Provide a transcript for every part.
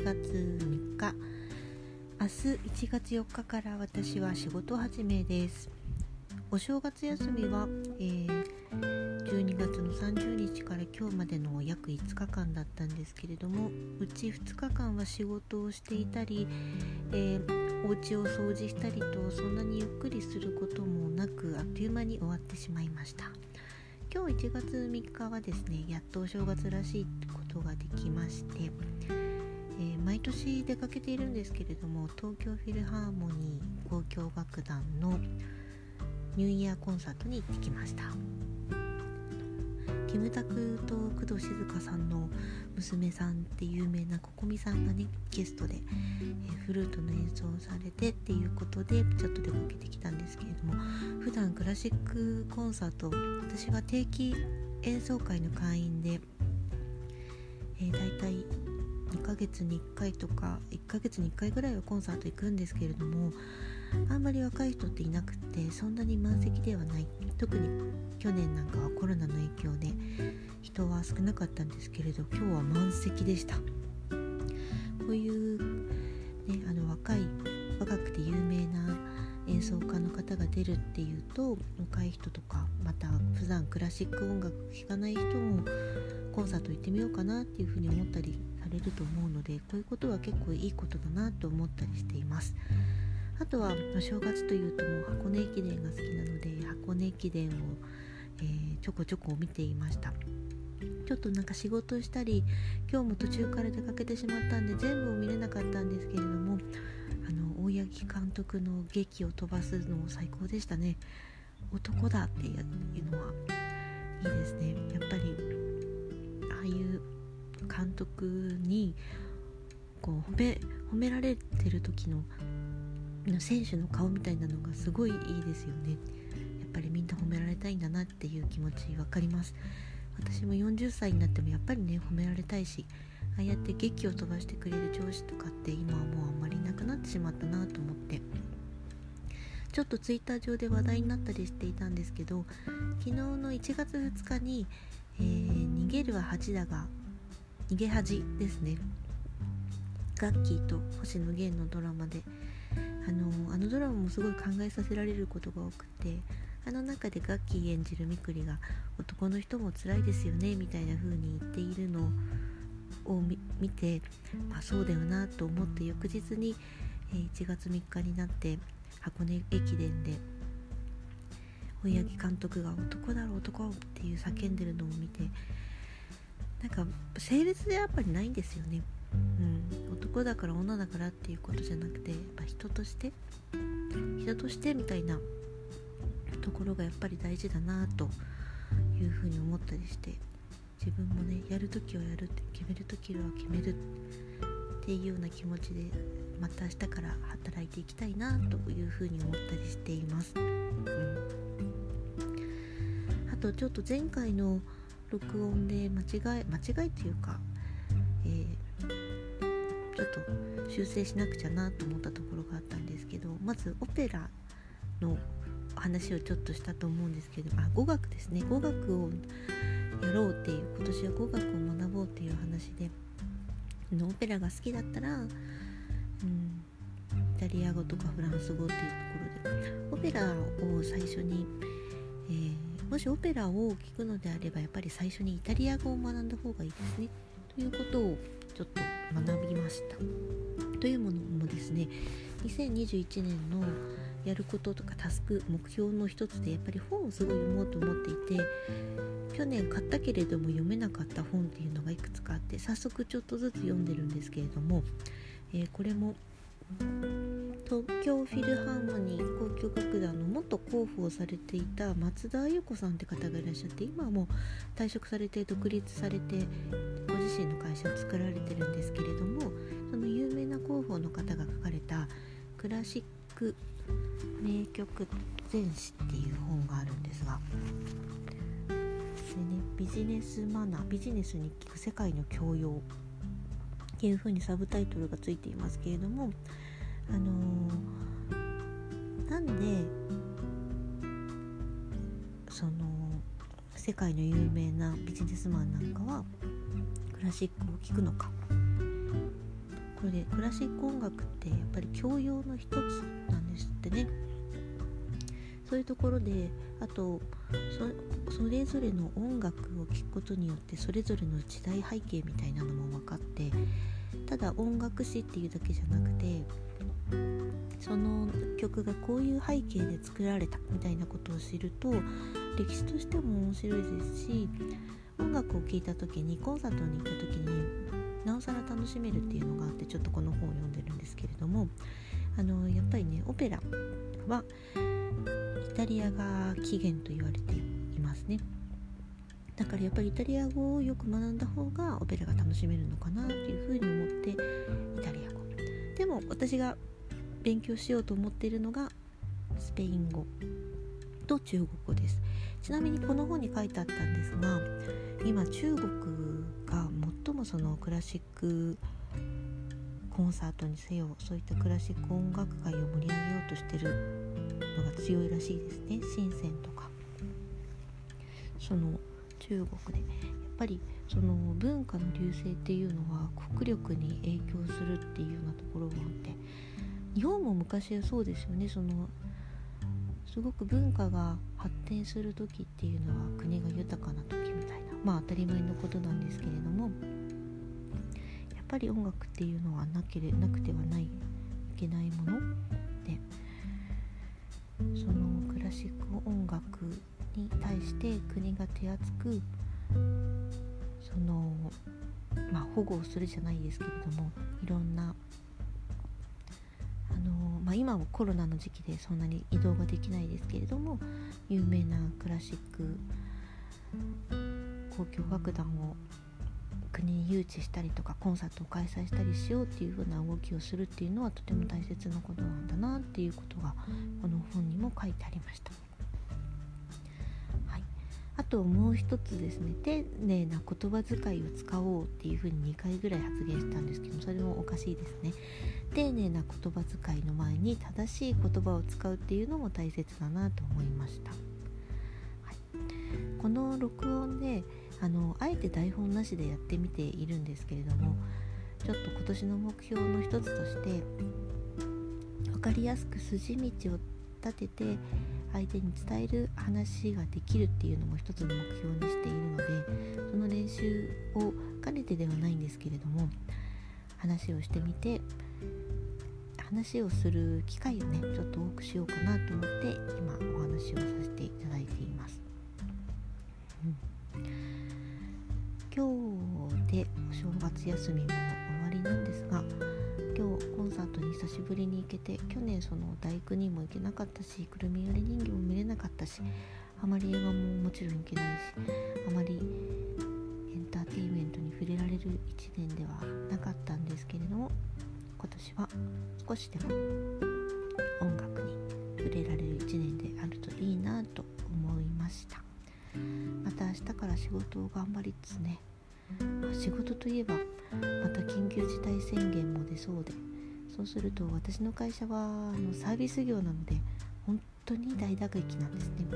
1月3日。明日1月4日から私は仕事始めです。お正月休みは、えー、12月の30日から今日までの約5日間だったんですけれどもうち2日間は仕事をしていたり、えー、お家を掃除したりとそんなにゆっくりすることもなくあっという間に終わってしまいました。今日1月3日はですねやっとお正月らしいことができまして、えー、毎年出かけているんですけれども東京フィルハーモニー交響楽団のニューイヤーコンサートに行ってきました。キムタクと工藤静香さんの娘さんって有名なココミさんがねゲストで、え、フルートの演奏をされてっていうことでちょっと出かけてきたんですけれども普段クラシックコンサート私は定期演奏会の会員で、えー、大体2ヶ月に1回とか1ヶ月に1回ぐらいはコンサート行くんですけれどもあんまり若い人っていなくてそんなに満席ではない。特に去年なんかはコロナの影響で人は少なかったんですけれど今日は満席でした。こういう、ね、あの若い若くて有名演奏家の方が出るっていうと若い人とかまた普段クラシック音楽聴かない人もコンサート行ってみようかなっていうふうに思ったりされると思うのでこういうことは結構いいことだなと思ったりしています。あとはお正月というともう箱根駅伝が好きなので箱根駅伝を、えー、ちょこちょこ見ていましたちょっとなんか仕事したり今日も途中から出かけてしまったんで全部を見れなかったんですけれども大八木監督の劇を飛ばすのも最高でしたね。男だっていうのはいいですね。やっぱりああいう監督にこう褒め褒められてる時の選手の顔みたいなのがすごいいいですよね。やっぱりみんな褒められたいんだなっていう気持ち分かります。私も40歳になってもやっぱりね褒められたいしああやって劇を飛ばしてくれる上司とかって今はもうあんまりいなくなってしまったなと思って。ちょっとツイッター上で話題になったりしていたんですけど昨日の1月2日に、えー、逃げるは恥だが逃げ恥ですね。ガッキーと星野源のドラマで。あのあのドラマもすごい考えさせられることが多くてあの中でガッキー演じるみくりが男の人も辛いですよねみたいな風に言っているのをを見て、まあ、そうだよなと思って翌日に、えー、1月3日になって箱根駅伝で大八木監督が「男だろ男」っていう叫んでるのを見てなんか性別でやっぱりないんですよね。うん、男だから女だからっていうことじゃなくてやっぱ人として人としてみたいなところがやっぱり大事だなというふうに思ったりして。自分もねやる時はやるって決める時は決めるっていうような気持ちでまた明日から働いていきたいなというふうに思ったりしています。うん、あとちょっと前回の録音で間違い間違いというか、えーちょっと修正しなくちゃなと思ったところがあったんですけどまずオペラの話をちょっとしたと思うんですけどあ語学ですね語学をやろうっていう今年は語学を学ぼうっていう話でのオペラが好きだったら、うん、イタリア語とかフランス語っていうところで。オペラを最初に、えー、もしオペラを聴くのであればやっぱり最初にイタリア語を学んだ方がいいですね。ということをちょっと学びました。というものもですね2021年のやることとかタスク目標の一つでやっぱり本をすごい読もうと思っていて去年買ったけれども読めなかった本っていうのがいくつかあって早速ちょっとずつ読んでるんですけれども、えー、これも東京フィルハーモニー交響楽団の元候補をされていた松田優子さんって方がいらっしゃって今はもう退職されて独立されてご自身の会社を作られてるんですけれどもその有名な広報の方が書かれた「クラシック名曲全史」っていう本があるんですがで、ね、ビジネスマナービジネスに聞く世界の教養っていうふうにサブタイトルがついていますけれどもあのー、なんでその世界の有名なビジネスマンなんかはクラシックを聴くのか。これでクラシック音楽ってやっぱり教養の一つなんですってね。そういうところであとそれぞれの音楽を聴くことによってそれぞれの時代背景みたいなのも分かってただ音楽史っていうだけじゃなくてその曲がこういう背景で作られたみたいなことを知ると歴史としても面白いですし音楽を聴いた時にコンサートに行った時になおさら楽しめるっていうのがあってちょっとこの本を読んでるんですけれどもあのやっぱりねオペラはイタリアが起源と言われていますね。だからやっぱりイタリア語をよく学んだ方がオペラが楽しめるのかなというふうに思ってイタリア語。でも私が勉強しようと思っているのがスペイン語と中国語です。ちなみにこの本に書いてあったんですが今中国が最もそのクラシックコンサートにせよそういったクラシック音楽界を盛り上げようとしてるのが強いらしいですね。深センとか。その中国で。やっぱりその文化の隆盛っていうのは国力に影響するっていうようなところがあって。日本も昔はそうですよね。そのすごく文化が発展する時っていうのは国が豊かな時みたいな。まあ当たり前のことなんですけれども。やっぱり音楽っていうのはなけれなくてはないいけないもので。そのクラシック音楽に対して国が手厚くそのまあ保護をするじゃないですけれどもいろんなあのまあ、今はコロナの時期でそんなに移動ができないですけれども有名なクラシック交響楽団を国に誘致したりとかコンサートを開催したりしようっていう風な動きをするっていうのはとても大切なことなんだなっていうことがこの本にも書いてありました。あともう一つですね。丁寧な言葉遣いを使おうっていうふうに2回ぐらい発言したんですけどそれもおかしいですね。丁寧な言葉遣いの前に正しい言葉を使うっていうのも大切だなと思いました、はい、この録音であのあえて台本なしでやってみているんですけれどもちょっと今年の目標の一つとして分かりやすく筋道を立てて相手に伝える話ができるっていうのも一つの目標にしているのでその練習を兼ねてではないんですけれども話をしてみて話をする機会をねちょっと多くしようかなと思って今お話をさせていただ今日でお正月休みも終わりなんですが今日コンサートに久しぶりに行けて去年その大工にも行けなかったしくるみ割り人形も見れなかったしあまり映画ももちろん行けないしあまりエンターテインメントに触れられる1年ではなかったんですけれども今年は少しでも音楽に触れられる1年であるといいなと思いました。また明日から仕事を頑張りつつね仕事といえばまた緊急事態宣言も出そうで。そうすると私の会社はあのサービス業なので本当に大打撃なんですね。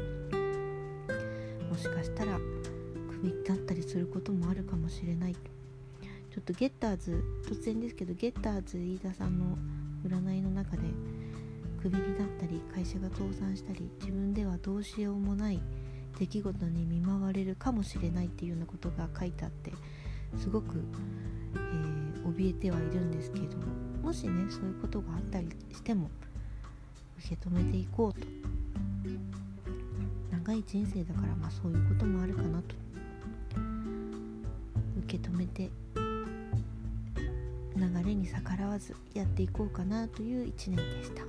もしかしたらクビになったりすることもあるかもしれない。ちょっとゲッターズ突然ですけどゲッターズ飯田さんの占いの中でクビになったり会社が倒産したり自分ではどうしようもない出来事に見舞われるかもしれないっていうようなことが書いてあってすごく、えー、怯えてはいるんですけれどももしねそういうことがあったりしても受け止めていこうと。長い人生だからまあそういうこともあるかなと。受け止めて流れに逆らわずやっていこうかなという一年でした。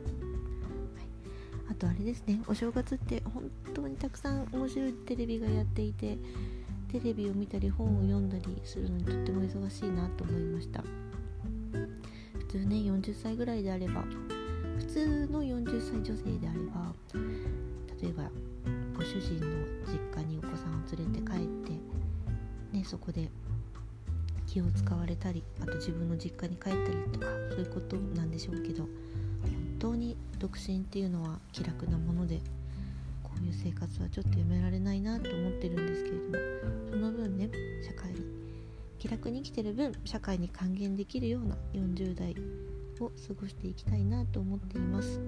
あとあれですねお正月って本当にたくさん面白いテレビがやっていてテレビを見たり本を読んだりするのにとっても忙しいなと思いました。普通ね40歳ぐらいであれば普通の40歳女性であれば例えばご主人の実家にお子さんを連れて帰って、ね、そこで気を使われたりあと自分の実家に帰ったりとかそういうことなんでしょうけど本当に独身っていうのは気楽なものでこういう生活はちょっとやめられないなと思ってるんですけれどもその分ね社会に気楽に生きてる分社会に還元できるような40代を過ごしていきたいなと思っています。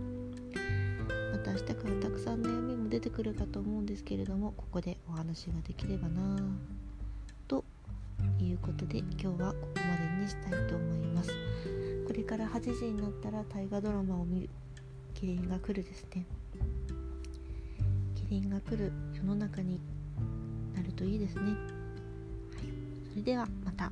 また明日からたくさん悩みも出てくるかと思うんですけれどもここでお話ができればなということで今日はここまでにしたいと思います。これから8時になったら大河ドラマを見るキリンが来るですね。品が来る世の中になるといいですね、はい、それではまた。